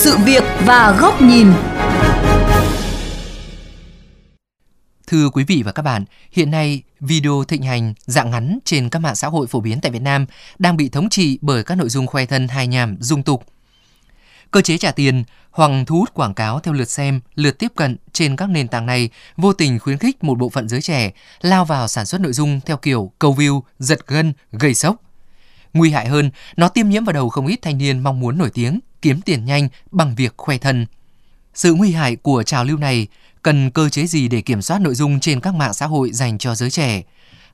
sự việc và góc nhìn. Thưa quý vị và các bạn, hiện nay video thịnh hành dạng ngắn trên các mạng xã hội phổ biến tại Việt Nam đang bị thống trị bởi các nội dung khoe thân hài nhảm dung tục. Cơ chế trả tiền hoặc thu hút quảng cáo theo lượt xem, lượt tiếp cận trên các nền tảng này vô tình khuyến khích một bộ phận giới trẻ lao vào sản xuất nội dung theo kiểu câu view, giật gân, gây sốc. Nguy hại hơn, nó tiêm nhiễm vào đầu không ít thanh niên mong muốn nổi tiếng, kiếm tiền nhanh bằng việc khoe thân. Sự nguy hại của trào lưu này cần cơ chế gì để kiểm soát nội dung trên các mạng xã hội dành cho giới trẻ?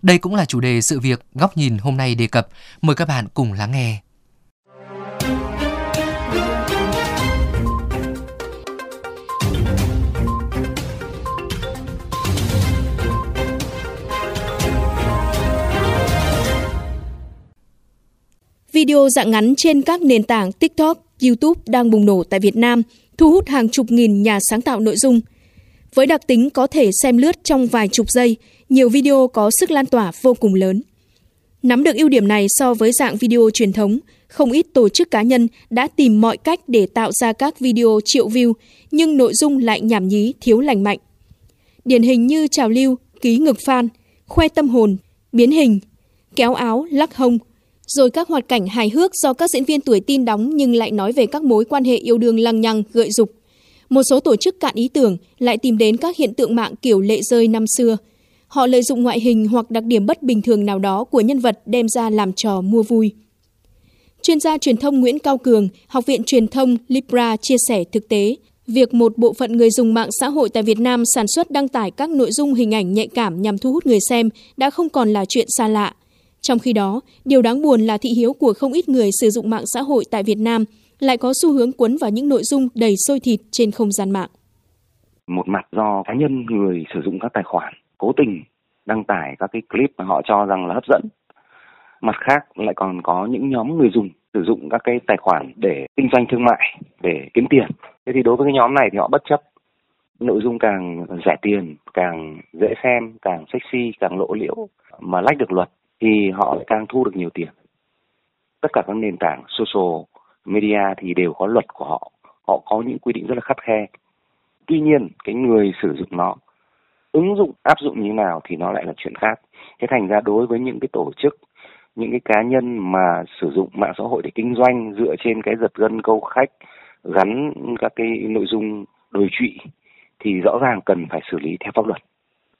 Đây cũng là chủ đề sự việc góc nhìn hôm nay đề cập. Mời các bạn cùng lắng nghe. Video dạng ngắn trên các nền tảng TikTok, YouTube đang bùng nổ tại Việt Nam, thu hút hàng chục nghìn nhà sáng tạo nội dung. Với đặc tính có thể xem lướt trong vài chục giây, nhiều video có sức lan tỏa vô cùng lớn. Nắm được ưu điểm này so với dạng video truyền thống, không ít tổ chức cá nhân đã tìm mọi cách để tạo ra các video triệu view, nhưng nội dung lại nhảm nhí, thiếu lành mạnh. Điển hình như trào lưu, ký ngực fan, khoe tâm hồn, biến hình, kéo áo, lắc hông, rồi các hoạt cảnh hài hước do các diễn viên tuổi tin đóng nhưng lại nói về các mối quan hệ yêu đương lăng nhăng, gợi dục. Một số tổ chức cạn ý tưởng lại tìm đến các hiện tượng mạng kiểu lệ rơi năm xưa. Họ lợi dụng ngoại hình hoặc đặc điểm bất bình thường nào đó của nhân vật đem ra làm trò mua vui. Chuyên gia truyền thông Nguyễn Cao Cường, Học viện Truyền thông Libra chia sẻ thực tế, việc một bộ phận người dùng mạng xã hội tại Việt Nam sản xuất đăng tải các nội dung hình ảnh nhạy cảm nhằm thu hút người xem đã không còn là chuyện xa lạ. Trong khi đó, điều đáng buồn là thị hiếu của không ít người sử dụng mạng xã hội tại Việt Nam lại có xu hướng cuốn vào những nội dung đầy sôi thịt trên không gian mạng. Một mặt do cá nhân người sử dụng các tài khoản cố tình đăng tải các cái clip mà họ cho rằng là hấp dẫn. Mặt khác lại còn có những nhóm người dùng sử dụng các cái tài khoản để kinh doanh thương mại, để kiếm tiền. Thế thì đối với cái nhóm này thì họ bất chấp nội dung càng rẻ tiền, càng dễ xem, càng sexy, càng lộ liễu mà lách được luật thì họ lại càng thu được nhiều tiền. Tất cả các nền tảng social media thì đều có luật của họ, họ có những quy định rất là khắt khe. Tuy nhiên, cái người sử dụng nó ứng dụng áp dụng như thế nào thì nó lại là chuyện khác. Thế thành ra đối với những cái tổ chức, những cái cá nhân mà sử dụng mạng xã hội để kinh doanh dựa trên cái giật gân câu khách gắn các cái nội dung đồi trụy thì rõ ràng cần phải xử lý theo pháp luật.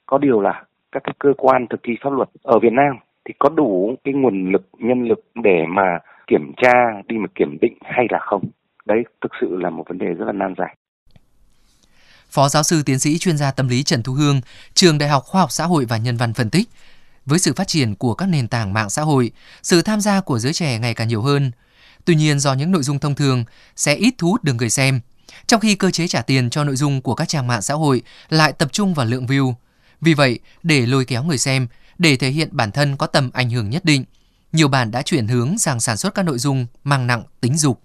Có điều là các cái cơ quan thực thi pháp luật ở Việt Nam thì có đủ cái nguồn lực nhân lực để mà kiểm tra đi mà kiểm định hay là không đấy thực sự là một vấn đề rất là nan giải Phó giáo sư tiến sĩ chuyên gia tâm lý Trần Thu Hương, trường Đại học Khoa học Xã hội và Nhân văn phân tích, với sự phát triển của các nền tảng mạng xã hội, sự tham gia của giới trẻ ngày càng nhiều hơn. Tuy nhiên do những nội dung thông thường sẽ ít thu hút được người xem, trong khi cơ chế trả tiền cho nội dung của các trang mạng xã hội lại tập trung vào lượng view. Vì vậy, để lôi kéo người xem, để thể hiện bản thân có tầm ảnh hưởng nhất định, nhiều bạn đã chuyển hướng sang sản xuất các nội dung mang nặng tính dục.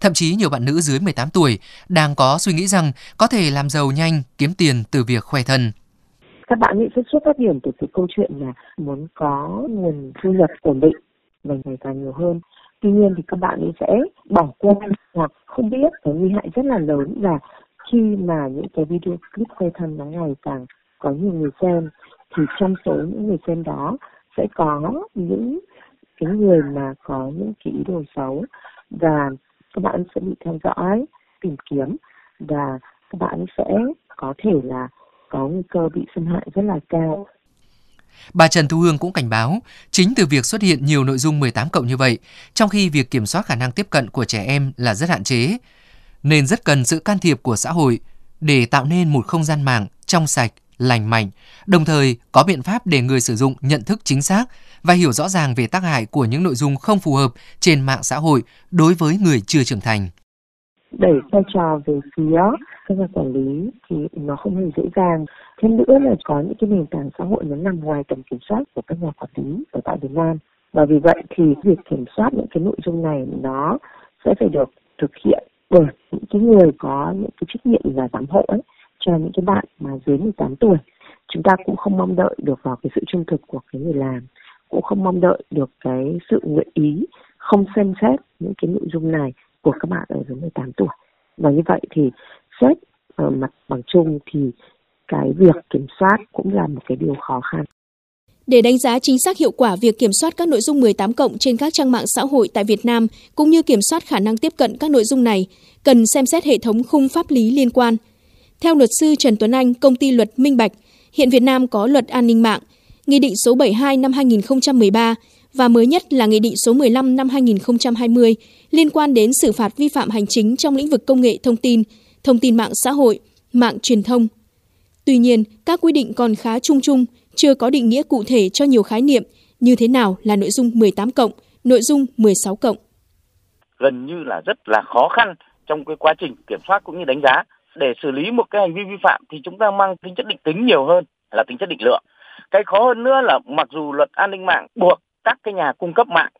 Thậm chí nhiều bạn nữ dưới 18 tuổi đang có suy nghĩ rằng có thể làm giàu nhanh, kiếm tiền từ việc khoe thân. Các bạn nghĩ sẽ xuất phát điểm từ cái câu chuyện là muốn có nguồn thu nhập ổn định và ngày càng nhiều hơn. Tuy nhiên thì các bạn ấy sẽ bỏ qua hoặc không biết cái nguy hại rất là lớn là khi mà những cái video clip khoe thân nó ngày càng có nhiều người xem thì trong số những người xem đó sẽ có những cái người mà có những cái ý đồ xấu và các bạn sẽ bị theo dõi tìm kiếm và các bạn sẽ có thể là có nguy cơ bị xâm hại rất là cao. Bà Trần Thu Hương cũng cảnh báo, chính từ việc xuất hiện nhiều nội dung 18 cộng như vậy, trong khi việc kiểm soát khả năng tiếp cận của trẻ em là rất hạn chế, nên rất cần sự can thiệp của xã hội để tạo nên một không gian mạng trong sạch, lành mạnh, đồng thời có biện pháp để người sử dụng nhận thức chính xác và hiểu rõ ràng về tác hại của những nội dung không phù hợp trên mạng xã hội đối với người chưa trưởng thành. Đẩy vai trò về phía các nhà quản lý thì nó không hề dễ dàng. Thêm nữa là có những cái nền tảng xã hội nó nằm ngoài tầm kiểm soát của các nhà quản lý ở tại Việt Nam. Và vì vậy thì việc kiểm soát những cái nội dung này nó sẽ phải được thực hiện bởi những cái người có những cái trách nhiệm là giám hộ ấy cho những cái bạn mà dưới 18 tuổi. Chúng ta cũng không mong đợi được vào cái sự trung thực của cái người làm, cũng không mong đợi được cái sự nguyện ý không xem xét những cái nội dung này của các bạn ở dưới 18 tuổi. và như vậy thì xét ở mặt bằng chung thì cái việc kiểm soát cũng là một cái điều khó khăn. Để đánh giá chính xác hiệu quả việc kiểm soát các nội dung 18 cộng trên các trang mạng xã hội tại Việt Nam cũng như kiểm soát khả năng tiếp cận các nội dung này, cần xem xét hệ thống khung pháp lý liên quan. Theo luật sư Trần Tuấn Anh, công ty luật Minh Bạch, hiện Việt Nam có luật an ninh mạng, Nghị định số 72 năm 2013 và mới nhất là Nghị định số 15 năm 2020 liên quan đến xử phạt vi phạm hành chính trong lĩnh vực công nghệ thông tin, thông tin mạng xã hội, mạng truyền thông. Tuy nhiên, các quy định còn khá chung chung, chưa có định nghĩa cụ thể cho nhiều khái niệm như thế nào là nội dung 18 cộng, nội dung 16 cộng. Gần như là rất là khó khăn trong cái quá trình kiểm soát cũng như đánh giá. Để xử lý một cái hành vi vi phạm thì chúng ta mang tính chất định tính nhiều hơn là tính chất định lượng. Cái khó hơn nữa là mặc dù luật an ninh mạng buộc các cái nhà cung cấp mạng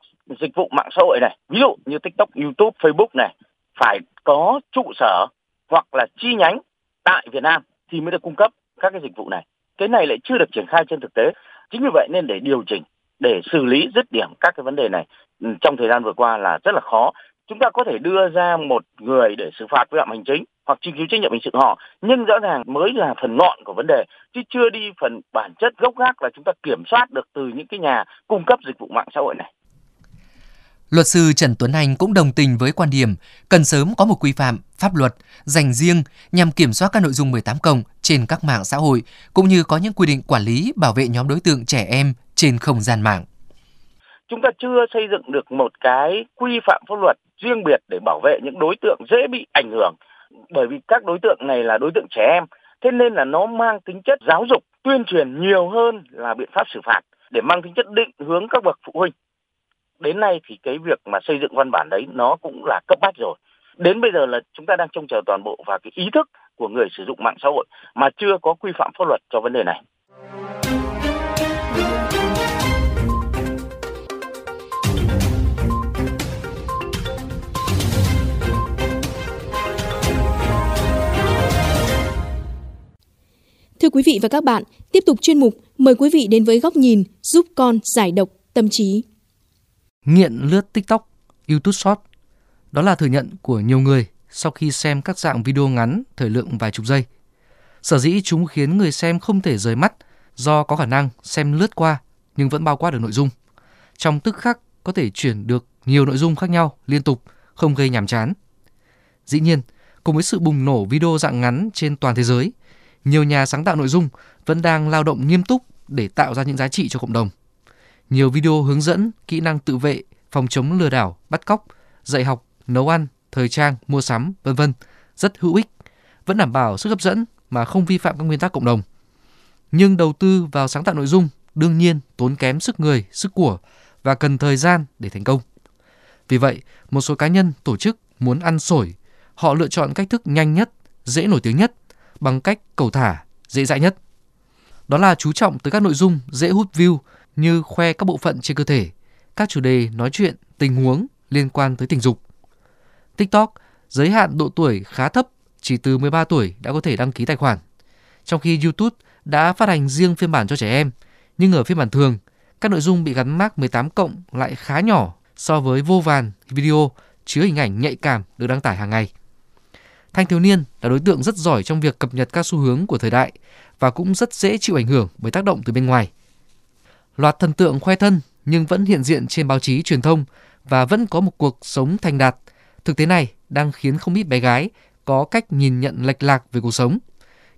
dịch vụ mạng xã hội này, ví dụ như TikTok, YouTube, Facebook này phải có trụ sở hoặc là chi nhánh tại Việt Nam thì mới được cung cấp các cái dịch vụ này. Cái này lại chưa được triển khai trên thực tế. Chính vì vậy nên để điều chỉnh, để xử lý dứt điểm các cái vấn đề này ừ, trong thời gian vừa qua là rất là khó. Chúng ta có thể đưa ra một người để xử phạt vi phạm hành chính hoặc truy cứu trách nhiệm hình sự họ, nhưng rõ ràng mới là phần ngọn của vấn đề, chứ chưa đi phần bản chất gốc gác là chúng ta kiểm soát được từ những cái nhà cung cấp dịch vụ mạng xã hội này. Luật sư Trần Tuấn Anh cũng đồng tình với quan điểm cần sớm có một quy phạm, pháp luật dành riêng nhằm kiểm soát các nội dung 18 cộng trên các mạng xã hội, cũng như có những quy định quản lý bảo vệ nhóm đối tượng trẻ em trên không gian mạng. Chúng ta chưa xây dựng được một cái quy phạm pháp luật riêng biệt để bảo vệ những đối tượng dễ bị ảnh hưởng bởi vì các đối tượng này là đối tượng trẻ em, thế nên là nó mang tính chất giáo dục, tuyên truyền nhiều hơn là biện pháp xử phạt để mang tính chất định hướng các bậc phụ huynh. Đến nay thì cái việc mà xây dựng văn bản đấy nó cũng là cấp bách rồi. Đến bây giờ là chúng ta đang trông chờ toàn bộ vào cái ý thức của người sử dụng mạng xã hội mà chưa có quy phạm pháp luật cho vấn đề này. Thưa quý vị và các bạn, tiếp tục chuyên mục mời quý vị đến với góc nhìn giúp con giải độc tâm trí. Nghiện lướt TikTok, YouTube Short đó là thừa nhận của nhiều người sau khi xem các dạng video ngắn thời lượng vài chục giây. Sở dĩ chúng khiến người xem không thể rời mắt do có khả năng xem lướt qua nhưng vẫn bao quát được nội dung. Trong tức khắc có thể chuyển được nhiều nội dung khác nhau liên tục, không gây nhàm chán. Dĩ nhiên, cùng với sự bùng nổ video dạng ngắn trên toàn thế giới, nhiều nhà sáng tạo nội dung vẫn đang lao động nghiêm túc để tạo ra những giá trị cho cộng đồng. Nhiều video hướng dẫn, kỹ năng tự vệ, phòng chống lừa đảo, bắt cóc, dạy học, nấu ăn, thời trang, mua sắm, vân vân rất hữu ích, vẫn đảm bảo sức hấp dẫn mà không vi phạm các nguyên tắc cộng đồng. Nhưng đầu tư vào sáng tạo nội dung đương nhiên tốn kém sức người, sức của và cần thời gian để thành công. Vì vậy, một số cá nhân, tổ chức muốn ăn sổi, họ lựa chọn cách thức nhanh nhất, dễ nổi tiếng nhất bằng cách cầu thả, dễ dãi nhất. Đó là chú trọng tới các nội dung dễ hút view như khoe các bộ phận trên cơ thể, các chủ đề nói chuyện, tình huống liên quan tới tình dục. TikTok giới hạn độ tuổi khá thấp, chỉ từ 13 tuổi đã có thể đăng ký tài khoản. Trong khi YouTube đã phát hành riêng phiên bản cho trẻ em, nhưng ở phiên bản thường, các nội dung bị gắn mác 18 cộng lại khá nhỏ so với vô vàn video chứa hình ảnh nhạy cảm được đăng tải hàng ngày. Thanh thiếu niên là đối tượng rất giỏi trong việc cập nhật các xu hướng của thời đại và cũng rất dễ chịu ảnh hưởng bởi tác động từ bên ngoài. Loạt thần tượng khoe thân nhưng vẫn hiện diện trên báo chí truyền thông và vẫn có một cuộc sống thành đạt. Thực tế này đang khiến không ít bé gái có cách nhìn nhận lệch lạc về cuộc sống.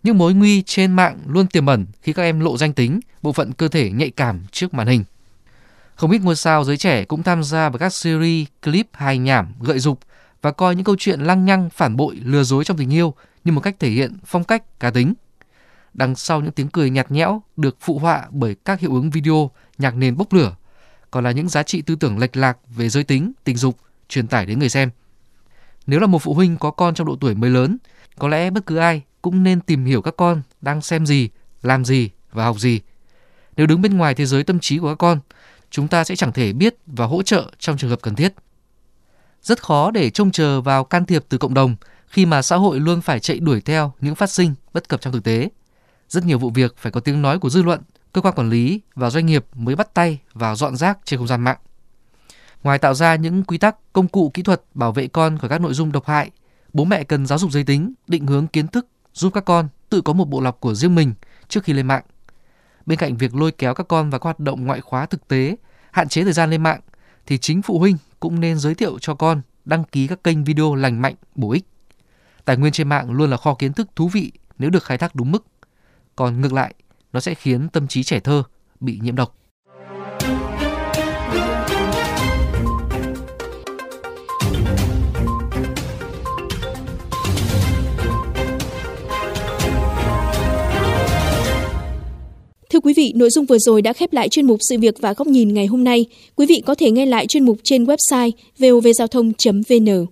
Những mối nguy trên mạng luôn tiềm ẩn khi các em lộ danh tính, bộ phận cơ thể nhạy cảm trước màn hình. Không ít ngôi sao giới trẻ cũng tham gia vào các series, clip hài nhảm, gợi dục và coi những câu chuyện lăng nhăng, phản bội, lừa dối trong tình yêu như một cách thể hiện phong cách cá tính. Đằng sau những tiếng cười nhạt nhẽo được phụ họa bởi các hiệu ứng video, nhạc nền bốc lửa, còn là những giá trị tư tưởng lệch lạc về giới tính, tình dục truyền tải đến người xem. Nếu là một phụ huynh có con trong độ tuổi mới lớn, có lẽ bất cứ ai cũng nên tìm hiểu các con đang xem gì, làm gì và học gì. Nếu đứng bên ngoài thế giới tâm trí của các con, chúng ta sẽ chẳng thể biết và hỗ trợ trong trường hợp cần thiết rất khó để trông chờ vào can thiệp từ cộng đồng khi mà xã hội luôn phải chạy đuổi theo những phát sinh bất cập trong thực tế. Rất nhiều vụ việc phải có tiếng nói của dư luận, cơ quan quản lý và doanh nghiệp mới bắt tay vào dọn rác trên không gian mạng. Ngoài tạo ra những quy tắc, công cụ kỹ thuật bảo vệ con khỏi các nội dung độc hại, Bố mẹ cần giáo dục giới tính, định hướng kiến thức, giúp các con tự có một bộ lọc của riêng mình trước khi lên mạng. Bên cạnh việc lôi kéo các con vào các hoạt động ngoại khóa thực tế, hạn chế thời gian lên mạng, thì chính phụ huynh cũng nên giới thiệu cho con đăng ký các kênh video lành mạnh, bổ ích. Tài nguyên trên mạng luôn là kho kiến thức thú vị nếu được khai thác đúng mức. Còn ngược lại, nó sẽ khiến tâm trí trẻ thơ bị nhiễm độc. Vị, nội dung vừa rồi đã khép lại chuyên mục sự việc và góc nhìn ngày hôm nay. Quý vị có thể nghe lại chuyên mục trên website vovgiao thông.vn.